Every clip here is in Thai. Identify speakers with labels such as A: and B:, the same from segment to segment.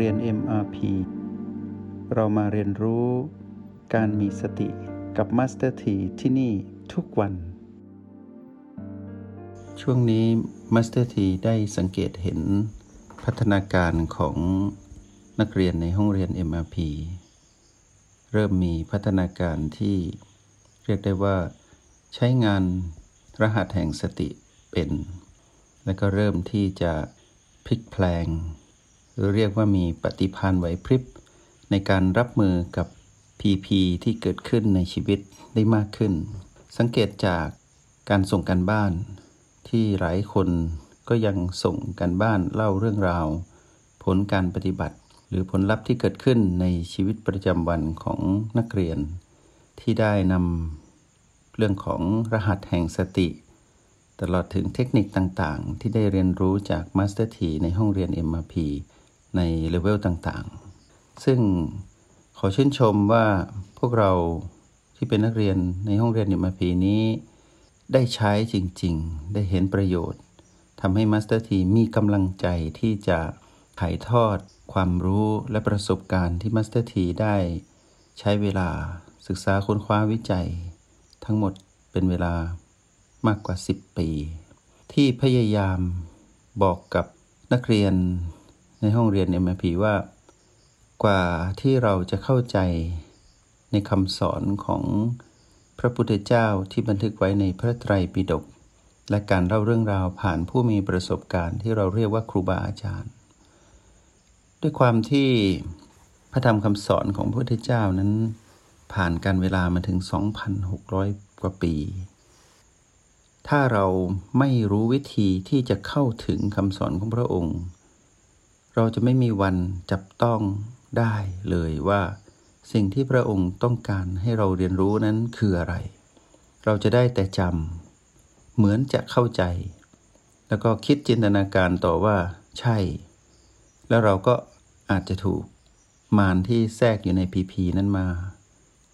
A: เรียน MRP เรามาเรียนรู้การมีสติกับ Master T ที่ที่นี่ทุกวัน ช่วงนี้ Master T ได้สังเกตเห็นพัฒนาการของนักเรียนในห้องเรียน MRP เริ่มมีพัฒนาการที่เรียกได้ว่าใช้งานรหัสแห่งสติเป็น และก็เริ่มที่จะพลิกแพลง หรือเรียกว่ามีปฏิภาณไหวพริบ ในการรับมือกับ PP ที่เกิดขึ้นในชีวิตได้มากขึ้น สังเกตจากการส่งกันบ้าน ที่หลายคนก็ยังส่งกันบ้านเล่าเรื่องราว ผลการปฏิบัติ หรือผลลัพธ์ที่เกิดขึ้นในชีวิตประจำวันของนักเรียน ที่ได้นำเรื่องของรหัสแห่งสติ ตลอดถึงเทคนิคต่างๆ ที่ได้เรียนรู้จาก Master T ในห้องเรียน MRP ในเลเวลต่างๆ ซึ่งขอชื่นชมว่าพวกเราที่เป็นนักเรียนในห้องเรียนในมาปีนี้ ได้ใช้จริงๆ ได้เห็นประโยชน์ทำให้ Master T มีกำลังใจที่จะถ่ายทอดความรู้และประสบการณ์ที่ Master T ได้ใช้เวลาศึกษาค้นคว้าวิจัย ทั้งหมดเป็นเวลามากกว่า 10 ปี ที่พยายามบอกกับนักเรียน ในห้องเรียน MIP ว่ากว่าที่เราจะเข้าใจในคำสอนของพระพุทธเจ้าที่บันทึกไว้ในพระไตรปิฎกและการเล่าเรื่องราวผ่านผู้มีประสบการณ์ที่เราเรียกว่าครูบาอาจารย์ ด้วยความที่พระธรรมคำสอนของพระพุทธเจ้านั้น ผ่านการเวลามาถึง 2,600 กว่าปี ถ้าเราไม่รู้วิธีที่จะเข้าถึงคำสอนของพระองค์ เราจะไม่มีวันจับต้องได้เลยว่า สิ่งที่พระองค์ต้องการให้เราเรียนรู้นั้นคืออะไร เราจะได้แต่จำเหมือนจะเข้าใจ แล้วก็คิดจินตนาการต่อว่า ใช่ แล้วเราก็อาจจะถูกมารที่แทรกอยู่ในพีพีนั้นมา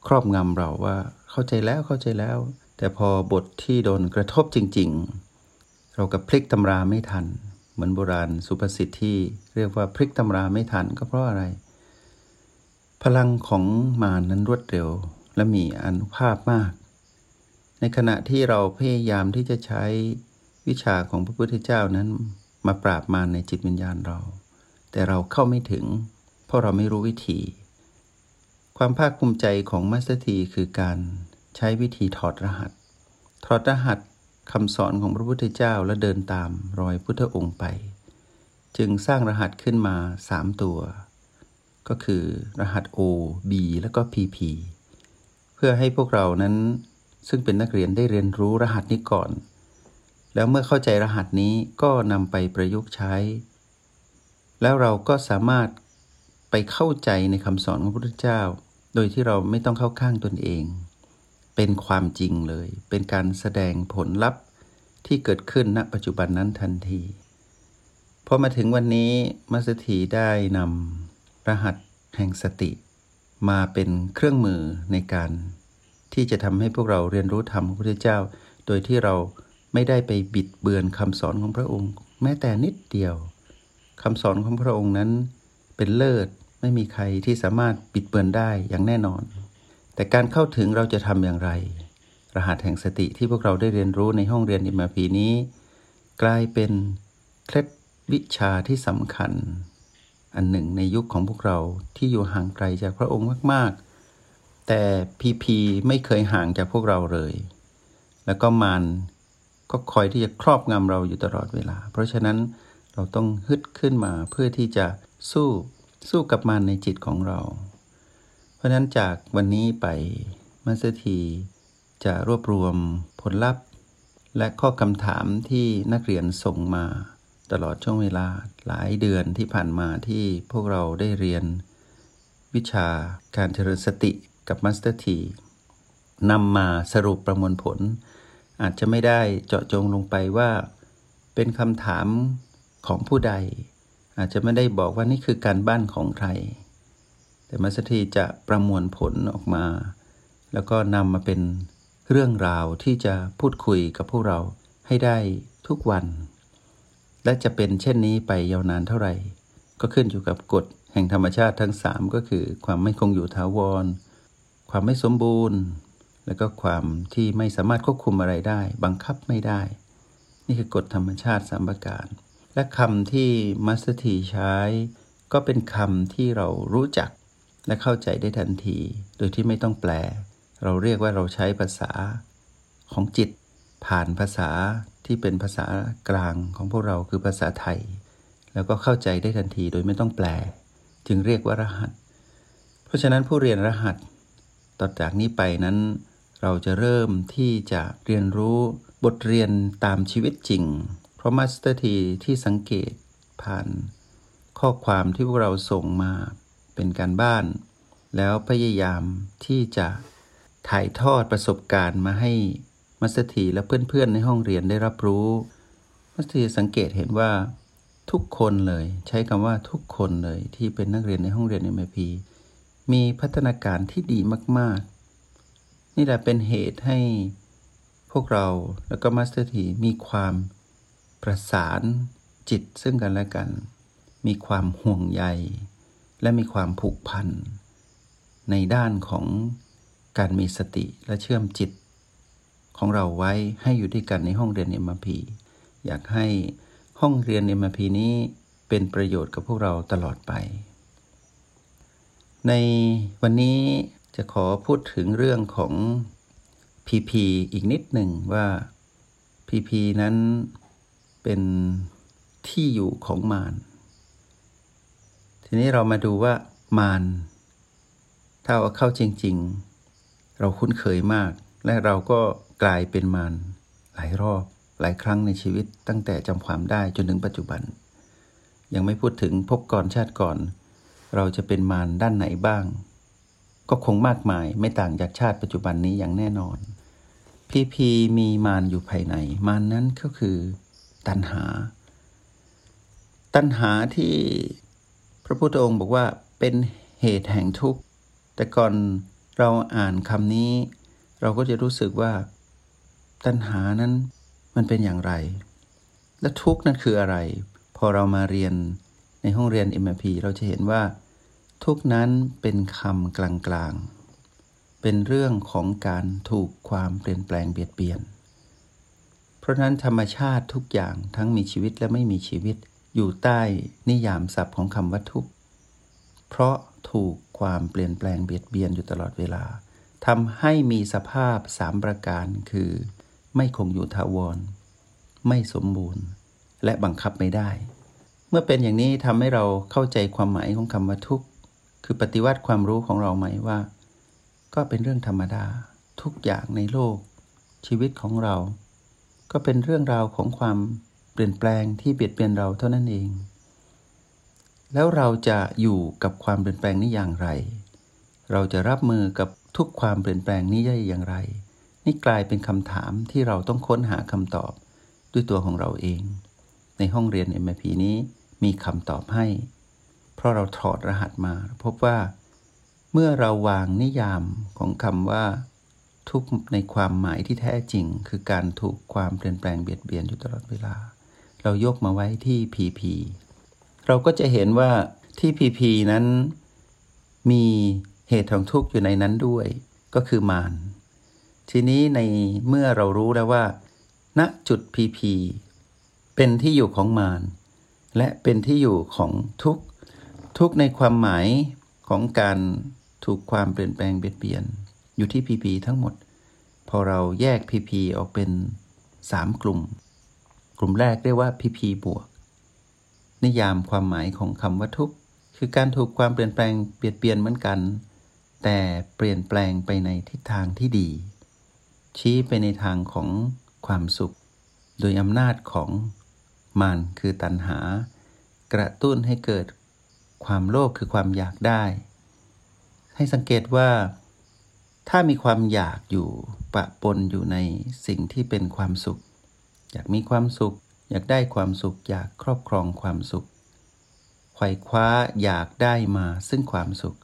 A: ครอบงำเราว่าเข้าใจแล้วเข้าใจแล้ว แต่พอบทที่โดนกระทบจริง ๆ เรากับพลิกตำราไม่ทัน เหมือนโบราณสุภาษิตที่เรียกว่าพลิกตำราไม่ทันก็เพราะอะไร พลังของมารนั้นรวดเร็วและมีอนุภาพมาก ในขณะที่เราพยายามที่จะใช้วิชาของพระพุทธเจ้านั้นมาปราบมารในจิตวิญญาณเรา แต่เราเข้าไม่ถึง เพราะเราไม่รู้วิธี ความภาคภูมิใจของมัสเตอร์ทีคือการใช้วิธีถอดรหัส ถอดรหัส คำสอนของพระพุทธเจ้าและเดินตามรอยพุทธองค์ไป จึงสร้างรหัสขึ้นมาสามตัว ก็คือรหัส O B แล้วก็ PP เพื่อให้พวกเรานั้นซึ่งเป็นนักเรียนได้เรียนรู้รหัสนี้ก่อน แล้วเมื่อเข้าใจรหัสนี้ก็นำไปประยุกต์ใช้ แล้วเราก็สามารถไปเข้าใจในคำสอนของพระพุทธเจ้า โดยที่เราไม่ต้องเข้าข้างตนเอง เป็นความจริงเลย เป็นการแสดงผลลัพธ์ที่เกิดขึ้นณปัจจุบันนั้นทันทีพอมาถึงวันนี้มัสถีได้นำรหัสแห่งสติ มาเป็นเครื่องมือในการที่จะทำให้พวกเราเรียนรู้ธรรมของพระพุทธเจ้า โดยที่เราไม่ได้ไปบิดเบือนคำสอนของพระองค์ แม้แต่นิดเดียวคำสอนของพระองค์นั้นเป็นเลิศไม่มีใครที่สามารถบิดเบือนได้อย่างแน่นอน แต่การเข้าถึงเราจะทำอย่างไร รหัสแห่งสติที่พวกเราได้เรียนรู้ในห้องเรียนอิมาพีนี้ กลายเป็นเคล็ดวิชาที่สำคัญ อันหนึ่งในยุคของพวกเราที่อยู่ห่างไกลจากพระองค์มาก ๆ แต่พีพีไม่เคยห่างจากพวกเราเลย แล้วก็มารก็คอยที่จะครอบงำเราอยู่ตลอดเวลา เพราะฉะนั้นเราต้องฮึดขึ้นมาเพื่อที่จะสู้สู้กับมารในจิตของเรา เพราะนั้นจากวันนี้ไป Master Tจะรวบรวมผลลัพธ์ และข้อคำถามที่นักเรียนส่งมา ตลอดช่วงเวลาหลายเดือนที่ผ่านมาที่พวกเราได้เรียน วิชาการเจริญสติกับ Master T นำมาสรุปประมวลผล อาจจะไม่ได้เจาะจงลงไปว่า เป็นคำถามของผู้ใด อาจจะไม่ได้บอกว่านี่คือการบ้านของใคร แต่มัสถีจะประมวลผลออกมา แล้วก็นำมาเป็นเรื่องราวที่จะพูดคุยกับพวกเราให้ได้ทุกวัน และจะเป็นเช่นนี้ไปยาวนานเท่าไหร่ ก็ขึ้นอยู่กับกฎแห่งธรรมชาติทั้งสามก็คือความไม่คงอยู่ถาวร ความไม่สมบูรณ์ และก็ความที่ไม่สามารถควบคุมอะไรได้ บังคับไม่ได้ นี่คือกฎธรรมชาติสามประการ และคำที่มัสเตีใช้ ก็เป็นคำที่เรารู้จัก และเข้าใจได้ทันที โดยที่ไม่ต้องแปล เราเรียกว่าเราใช้ภาษาของจิต ผ่านภาษาที่เป็นภาษากลางของพวกเราคือภาษาไทย แล้วก็เข้าใจได้ทันทีโดยไม่ต้องแปล จึงเรียกว่ารหัส เพราะฉะนั้นผู้เรียนรหัส ต่อจากนี้ไปนั้น เราจะเริ่มที่จะเรียนรู้บทเรียนตามชีวิตจริง เพราะมาสเตอร์ทีที่สังเกตผ่านข้อความที่พวกเราส่งมา เป็นการบ้าน แล้วพยายามที่จะถ่ายทอดประสบการณ์มาให้มาสเตอร์ทีและเพื่อนๆในห้องเรียนได้รับรู้ มาสเตอร์ทีสังเกตเห็นว่าทุกคนเลย ใช้คำว่าทุกคนเลยที่เป็นนักเรียนในห้องเรียน MIP มีพัฒนาการที่ดีมาก ๆ นี่แหละเป็นเหตุให้พวกเราแล้วก็มัสเตอร์ทีมีความประสานจิตซึ่งกันและกัน มีความห่วงใย และมีความผูกพันในด้านของการมีสติและเชื่อมจิต ของเราไว้ให้อยู่ด้วยกันในห้องเรียน MRP อยากให้ห้องเรียน MRP นี้เป็นประโยชน์กับพวกเราตลอดไป ในวันนี้จะขอพูดถึงเรื่องของ PP อีกนิดหนึ่งว่า PP นั้นเป็นที่อยู่ของมาร ทีนี้เรามาดูว่ามารถ้าเอาเข้าจริง ๆ เราคุ้นเคยมาก และเราก็กลายเป็นมารหลายรอบหลายครั้งในชีวิตตั้งแต่จำความได้จนถึงปัจจุบัน ยังไม่พูดถึงพบก่อนชาติก่อน เราจะเป็นมารด้านไหนบ้าง ก็คงมากมายไม่ต่างจากชาติปัจจุบันนี้อย่างแน่นอน พีพีมีมารอยู่ภายใน มารนนั้นก็คือ ตัณหา ตัณหาที่ ระพุทธองค์บอกว่าเป็นเหตุแห่งทุกข์ แต่ก่อนเราอ่านคำนี้ เราก็จะรู้สึกว่า ตัณหานั้นมันเป็นอย่างไร และทุกข์นั้นคืออะไร พอเรามาเรียนในห้องเรียน MIP เราจะเห็นว่า ทุกนั้นเป็นคำกลางๆ เป็นเรื่องของการถูกความเปลี่ยนแปลงเบียดเบียน เพราะนั้นธรรมชาติทุกอย่างทั้งมีชีวิตและไม่มีชีวิต อยู่ใต้นิยามศัพท์ของคำว่าทุกข์ เพราะถูกความเปลี่ยนแปลงเบียดเบียนอยู่ตลอดเวลาทำให้มีสภาพสามประการคือ ไม่คงอยู่ทาวร ไม่สมบูรณ์ และบังคับไม่ได้ เมื่อเป็นอย่างนี้ทำให้เราเข้าใจความหมายของคำว่าทุกข์ คือปฏิวัติความรู้ของเราไหมว่า ก็เป็นเรื่องธรรมดา ทุกอย่างในโลก ชีวิตของเรา ก็เป็นเรื่องราวของความ เปลี่ยนแปลงที่เบียดเบียนเราเท่านั้นเอง แล้วเราจะอยู่กับความเปลี่ยนแปลงนี้อย่างไร เราจะรับมือกับทุกความเปลี่ยนแปลงนี้ได้อย่างไร นี่กลายเป็นคำถามที่เราต้องค้นหาคำตอบด้วยตัวของเราเอง ในห้องเรียน MIP นี้มีคำตอบให้ เพราะเราถอดรหัสมาพบว่า เมื่อเราวางนิยามของคำว่า ทุกในความหมายที่แท้จริง คือการถูกความเปลี่ยนแปลงเบียดเบียนอยู่ตลอดเวลา เรายกมาไว้ที่ PP เราก็จะเห็นว่าที่ PP นั้นมีเหตุของทุกข์อยู่ในนั้นด้วย ก็คือมารทีนี้ในเมื่อเรารู้แล้วว่า ณจุดพีพีเป็นที่อยู่ของมารและเป็นที่อยู่ของทุกทุกในความหมายของการถูกความเปลี่ยนแปลงเบียดเบียน อยู่ที่พีพีทั้งหมด พอเราแยกพีพีออกเป็นสามกลุ่ม กลุ่มแรกเรียกว่าพีพีบวก นิยามความหมายของคำว่าทุกคือการถูกความเปลี่ยนแปลงเบียดเบียนเหมือนกัน แต่เปลี่ยนแปลงไปในทิศทางที่ดี ชี้ไปในทางของความสุข โดยอำนาจของมานคือตัณหา กระตุ้นให้เกิดความโลภคือความอยากได้ ให้สังเกตว่า ถ้ามีความอยากอยู่ปะปนอยู่ในสิ่งที่เป็นความสุข อยากมีความสุข อยากได้ความสุข อยากครอบครองความสุขไขว่คว้าอยากได้มาซึ่งความสุข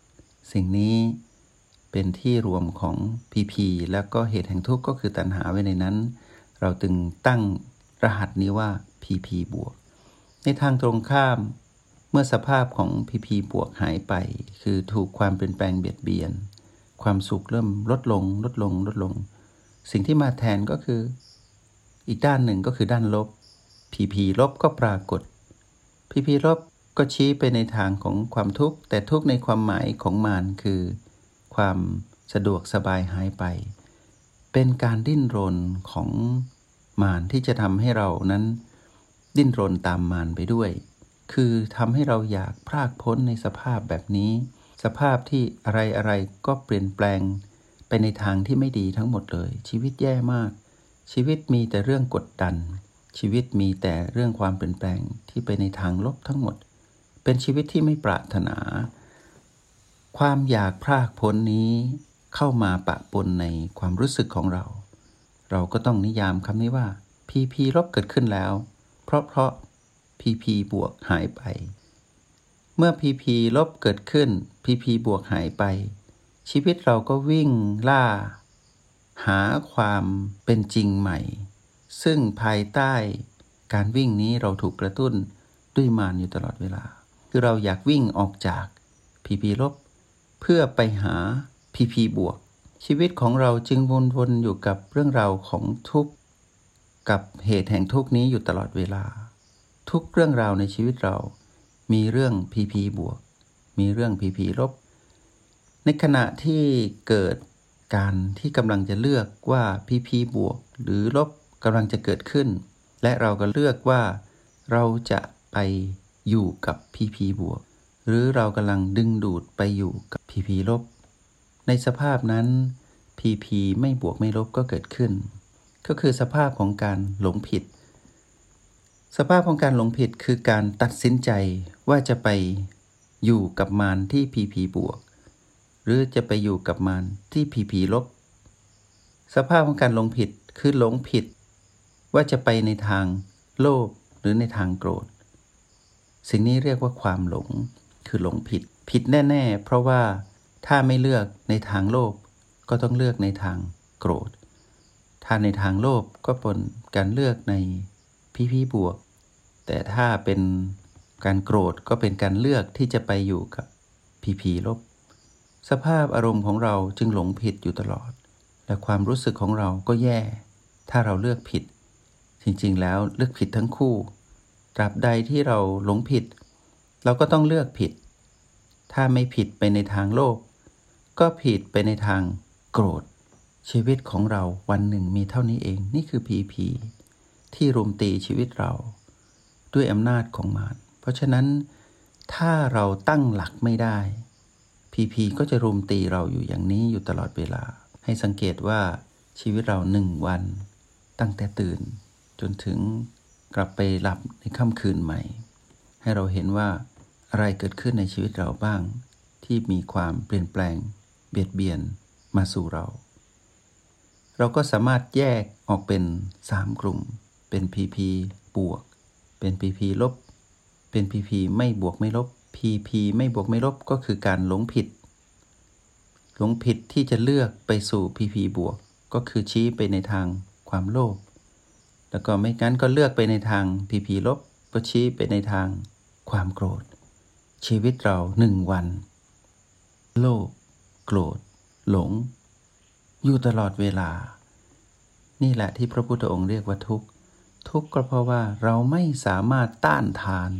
A: สิ่งนี้เป็นที่รวมของพีพีแล้วก็เหตุแห่งทุกข์ก็คือตัณหาไว้ในนั้น เราจึงตั้งรหัสนี้ว่า PP บวก ในทางตรงข้าม เมื่อสภาพของพีพีบวกหายไป คือถูกความเปลี่ยนแปลงเบียดเบียน ความสุขเริ่มลดลงลดลงลดลง สิ่งที่มาแทนก็คือ อีกด้านหนึ่งก็คือด้านลบพีพีลบก็ปรากฏพีพีลบก็ชี้ไปในทางของความทุกข์แต่ทุกข์ในความหมายของมารคือ ความสะดวกสบายหายไป เป็นการดิ้นรนของมารที่จะทำให้เรานั้น ดิ้นรนตามมารไปด้วย คือทำให้เราอยากพรากพ้นในสภาพแบบนี้ สภาพที่อะไรอะไรก็เปลี่ยนแปลง ไปในทางที่ไม่ดีทั้งหมดเลย ชีวิตแย่มาก ชีวิตมีแต่เรื่องกดดัน ชีวิตมีแต่เรื่องความเปลี่ยนแปลงที่ไปในทางลบทั้งหมด เป็นชีวิตที่ไม่ปรารถนา ความอยากพรากพ้นนี้เข้ามาปะปนในความรู้สึกของเรา เราก็ต้องนิยามคำนี้ว่าพีพีลบเกิดขึ้นแล้ว เพราะเพราะพีพีบวกหายไป เมื่อพีพีลบเกิดขึ้นพีพีบวกหายไป ชีวิตเราก็วิ่งล่า หาความเป็นจริงใหม่ ซึ่งภายใต้การวิ่งนี้เราถูกกระตุ้นด้วยมารอยู่ตลอดเวลา คือเราอยากวิ่งออกจากพีพีลบ เพื่อไปหาพีพีบวก ชีวิตของเราจึงวนๆอยู่กับเรื่องราวของทุกข์กับเหตุแห่งทุกข์นี้อยู่ตลอดเวลา ทุกเรื่องราวในชีวิตเรา มีเรื่องพีพีบวก มีเรื่องพีพีลบ ในขณะที่เกิด การที่กำลังจะเลือกว่าพีพีบวก หรือลบกำลังจะเกิดขึ้น และเราก็เลือกว่า เราจะไปอยู่กับพีพีบวก หรือเรากำลังดึงดูดไปอยู่กับพีพีลบ ในสภาพนั้นพีพีไม่บวกไม่ลบก็เกิดขึ้น ก็คือสภาพของการหลงผิด สภาพของการหลงผิดคือการตัดสินใจว่าจะไปอยู่กับมารที่พีพีบวก หรือจะไปอยู่กับมารที่พีพีลบ สภาพของการหลงผิดคือหลงผิด ว่าจะไปในทางโลภหรือในทางโกรธ สิ่งนี้เรียกว่าความหลง คือหลงผิด ผิดแน่ ๆ เพราะว่าถ้าไม่เลือกในทางโลภก็ต้องเลือกในทางโกรธ ถ้าในทางโลภก็เป็นการเลือกในพีพีบวก แต่ถ้าเป็นการโกรธก็เป็นการเลือกที่จะไปอยู่กับพีพีลบ สภาพอารมณ์ของเราจึงหลงผิดอยู่ตลอด และความรู้สึกของเราก็แย่ ถ้าเราเลือกผิด จริงๆ แล้วเลือกผิดทั้งคู่ ตราบใดที่เราหลงผิด เราก็ต้องเลือกผิด ถ้าไม่ผิดไปในทางโลภก็ผิดไปในทางโกรธ ชีวิตของเราวันหนึ่งมีเท่านี้เอง นี่คือผีผีที่รุมตีชีวิตเรา ด้วยอำนาจของมารเพราะฉะนั้นถ้าเราตั้งหลักไม่ได้ พีพีก็จะรุมตีเราอยู่อย่างนี้อยู่ตลอดเวลา ให้สังเกตว่าชีวิตเราหนึ่งวัน ตั้งแต่ตื่น จนถึงกลับไปหลับในค่ำคืนใหม่ ให้เราเห็นว่าอะไรเกิดขึ้นในชีวิตเราบ้าง ที่มีความเปลี่ยนแปลง เบียดเบียนมาสู่เรา เราก็สามารถแยกออกเป็น 3 กลุ่ม เป็น PP บวก เป็น PP ลบ เป็น PP ไม่บวกไม่ลบ PP ไม่บวกไม่ลบก็คือการหลงผิด หลงผิดที่จะเลือกไปสู่ PP บวก ก็คือชี้ไปในทางความโลภ แล้วก็ไม่งั้นก็เลือกไปในทาง PP ลบ ก็ชี้ไปในทางความโกรธ ชีวิตเราหนึ่งวัน โลภโกรธ หลง อยู่ตลอดเวลา นี่แหละที่พระพุทธองค์เรียกว่าทุกข์ ทุกข์ก็เพราะว่าเราไม่สามารถต้านทาน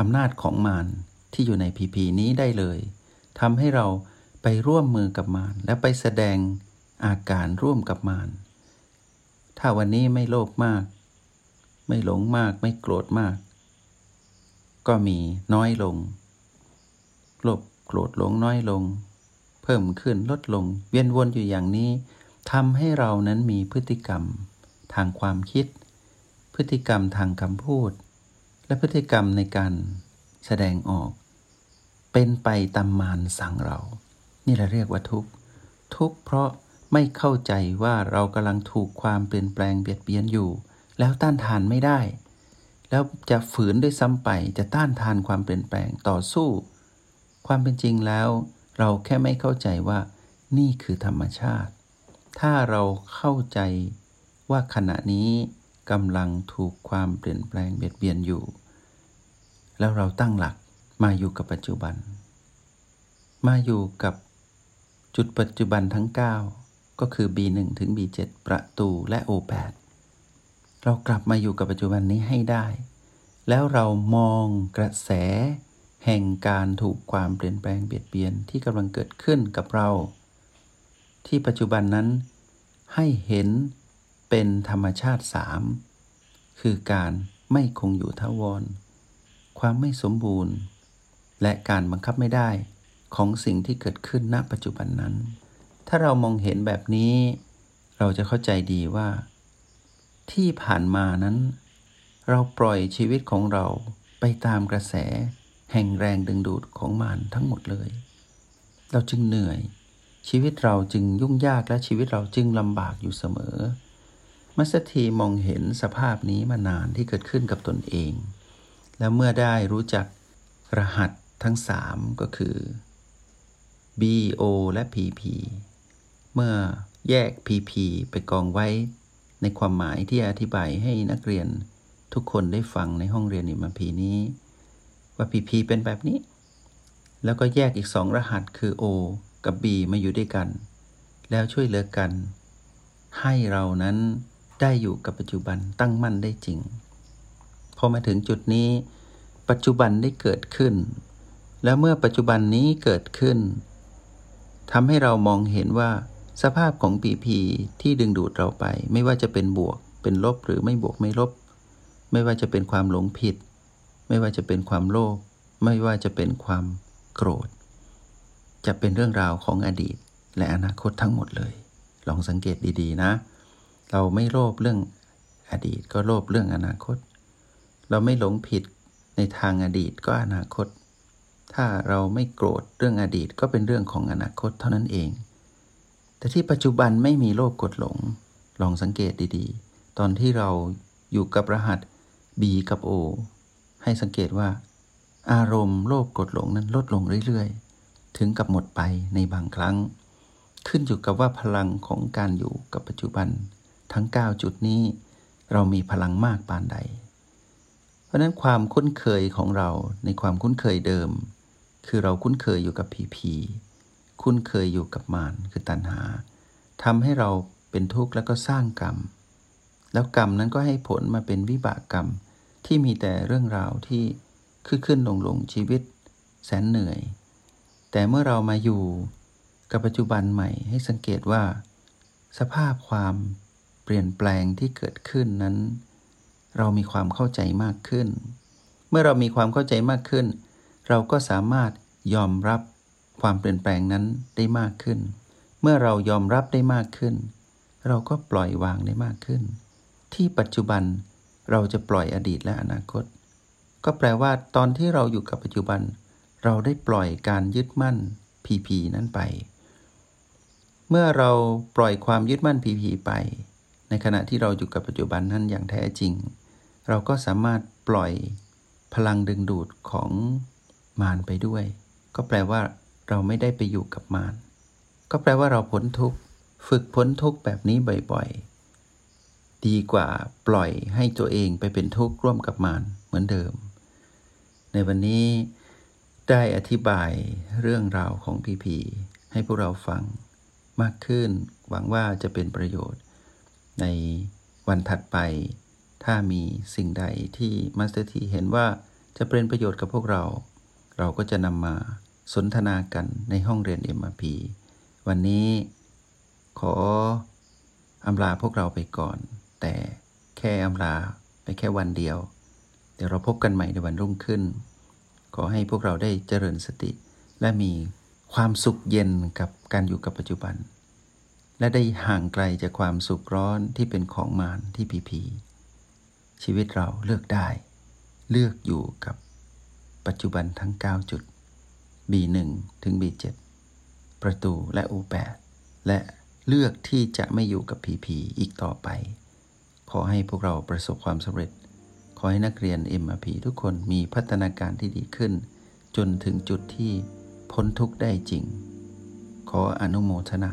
A: อำนาจของมารที่อยู่ในพีพีนี้ได้เลยทำให้เราไปร่วมมือกับมารและไปแสดงอาการร่วมกับมารถ้าวันนี้ไม่โลภมาก ไม่หลงมากไม่โกรธมาก ก็มีน้อยลง โลภโกรธหลงน้อยลง เพิ่มขึ้นลดลง เวียนวนอยู่อย่างนี้ทำให้เรานั้นมีพฤติกรรม ทางความคิด พฤติกรรมทางคำพูด และพฤติกรรมในการแสดงออก เป็นไปตามมารสั่งเรา นี่เราเรียกว่าทุกข์ทุกข์เพราะไม่เข้าใจว่าเรากำลังถูกความเปลี่ยนแปลงเบียดเบียนอยู่ แล้วต้านทานไม่ได้ แล้วจะฝืนด้วยซ้ำไปจะต้านทานความเปลี่ยนแปลงต่อสู้ ความเป็นจริงแล้ว เราแค่ไม่เข้าใจว่า นี่คือธรรมชาติ ถ้าเราเข้าใจว่าขณะนี้ กำลังถูกความเปลี่ยนแปลงเบียดเบียนอยู่ แล้วเราตั้งหลักมาอยู่กับปัจจุบัน มาอยู่กับจุดปัจจุบันทั้ง 9 ก็คือ B1 ถึง B7 ประตูและ O8 เรากลับมาอยู่กับปัจจุบันนี้ให้ได้ แล้วเรามองกระแส แห่งการถูกความเปลี่ยนแปลงเบียดเบียนที่กำลังเกิดขึ้นกับเรา ที่ปัจจุบันนั้นให้เห็น เป็นธรรมชาติสามคือการไม่คงอยู่ทาวร ความไม่สมบูรณ์ และการบังคับไม่ได้ของสิ่งที่เกิดขึ้นณปัจจุบันนั้น ถ้าเรามองเห็นแบบนี้ เราจะเข้าใจดีว่า ที่ผ่านมานั้น เราปล่อยชีวิตของเราไปตามกระแส แห่งแรงดึงดูดของมารทั้งหมดเลย เราจึงเหนื่อย ชีวิตเราจึงยุ่งยากและชีวิตเราจึงลำบากอยู่เสมอ มัสทีมองเห็นสภาพนี้มานานที่เกิดขึ้นกับตนเอง แล้วเมื่อได้รู้จักรหัสทั้งสามก็คือ BO และ PP เมื่อแยก PP ไปกองไว้ ในความหมายที่อธิบายให้นักเรียนทุกคนได้ฟังในห้องเรียนอิมพีนี้ ว่า PP เป็นแบบนี้ แล้วก็แยกอีกสองรหัสคือ O กับ B มาอยู่ด้วยกัน แล้วช่วยเหลือกัน ให้เรานั้น ได้อยู่กับปัจจุบันตั้งมั่นได้จริง พอมาถึงจุดนี้ ปัจจุบันได้เกิดขึ้น แล้วเมื่อปัจจุบันนี้เกิดขึ้นทำให้เรามองเห็นว่าสภาพของปีพีที่ดึงดูดเราไป ไม่ว่าจะเป็นบวก เป็นลบหรือไม่บวกไม่ลบ ไม่ว่าจะเป็นความหลงผิด ไม่ว่าจะเป็นความโลภไม่ว่าจะเป็นความโกรธ จะเป็นเรื่องราวของอดีต และอนาคตทั้งหมดเลย ลองสังเกตดีๆนะ เราไม่โลภเรื่องอดีตก็โลภเรื่องอนาคต เราไม่หลงผิดในทางอดีตก็อนาคต ถ้าเราไม่โกรธเรื่องอดีตก็เป็นเรื่องของอนาคตเท่านั้นเอง แต่ที่ปัจจุบันไม่มีโลภกดหลง ลองสังเกตดีๆ ตอนที่เราอยู่กับรหัส B กับ O ให้สังเกตว่า อารมณ์โลภกดหลงนั้นลดลงเรื่อยๆ ถึงกับหมดไปในบางครั้ง ขึ้นอยู่กับว่าพลังของการอยู่กับปัจจุบัน ทั้ง 9 จุดนี้ เรามีพลังมากปานใด เพราะนั้นความคุ้นเคยของเราในความคุ้นเคยเดิม คือเราคุ้นเคยอยู่กับผีผีคุ้นเคยอยู่กับมารคือตัณหาทำให้เราเป็นทุกข์แล้วก็สร้างกรรม แล้วกรรมนั้นก็ให้ผลมาเป็นวิบากกรรมที่มีแต่เรื่องราวที่ขึ้นขึ้นลงลงชีวิต แสนเหนื่อย แต่เมื่อเรามาอยู่กับปัจจุบันใหม่ให้สังเกตว่า สภาพความ เปลี่ยนแปลงที่เกิดขึ้นนั้น เรามีความเข้าใจมากขึ้น เมื่อเรามีความเข้าใจมากขึ้น เราก็สามารถยอมรับความเปลี่ยนแปลงนั้นได้มากขึ้น เมื่อเรายอมรับได้มากขึ้น เราก็ปล่อยวางได้มากขึ้น ที่ปัจจุบันเราจะปล่อยอดีตและอนาคต ก็แปลว่าตอนที่เราอยู่กับปัจจุบัน เราได้ปล่อยการยึดมั่นพีพีนั้นไป เมื่อเราปล่อยความยึดมั่นพีพีไป ในขณะที่เราอยู่กับปัจจุบันนั้นอย่างแท้จริง เราก็สามารถปล่อยพลังดึงดูดของมารไปด้วย ก็แปลว่า เราไม่ได้ไปอยู่กับมารก็แปลว่าเราพ้นทุกข์ฝึกพ้นทุกข์แบบนี้บ่อยๆ ดีกว่าปล่อยให้ตัวเองไปเป็นทุกข์ร่วมกับมารเหมือนเดิม ในวันนี้ได้อธิบายเรื่องราวของพีพีให้พวกเราฟังมากขึ้น หวังว่าจะเป็นประโยชน์ ในวันถัดไป ถ้ามีสิ่งใดที่มาสเตอร์ทีเห็นว่าจะเป็นประโยชน์กับพวกเรา เราก็จะนำมาสนทนากันในห้องเรียน MRP วันนี้ขออำลาพวกเราไปก่อน แต่แค่อำลาไปแค่วันเดียว เดี๋ยวเราพบกันใหม่ในวันรุ่งขึ้น ขอให้พวกเราได้เจริญสติ และมีความสุขเย็นกับการอยู่กับปัจจุบัน และได้ห่างไกลจากความสุขร้อนที่เป็นของมารที่ผีผีชีวิตเราเลือกได้ เลือกอยู่กับปัจจุบันทั้ง 9 จุด B1 ถึง B7 ประตูและ O8 และเลือกที่จะไม่อยู่กับผีผีอีกต่อไป ขอให้พวกเราประสบความสำเร็จ ขอให้นักเรียน MRP ทุกคนมีพัฒนาการที่ดีขึ้น จนถึงจุดที่พ้นทุกข์ได้จริง ขออนุโมทนา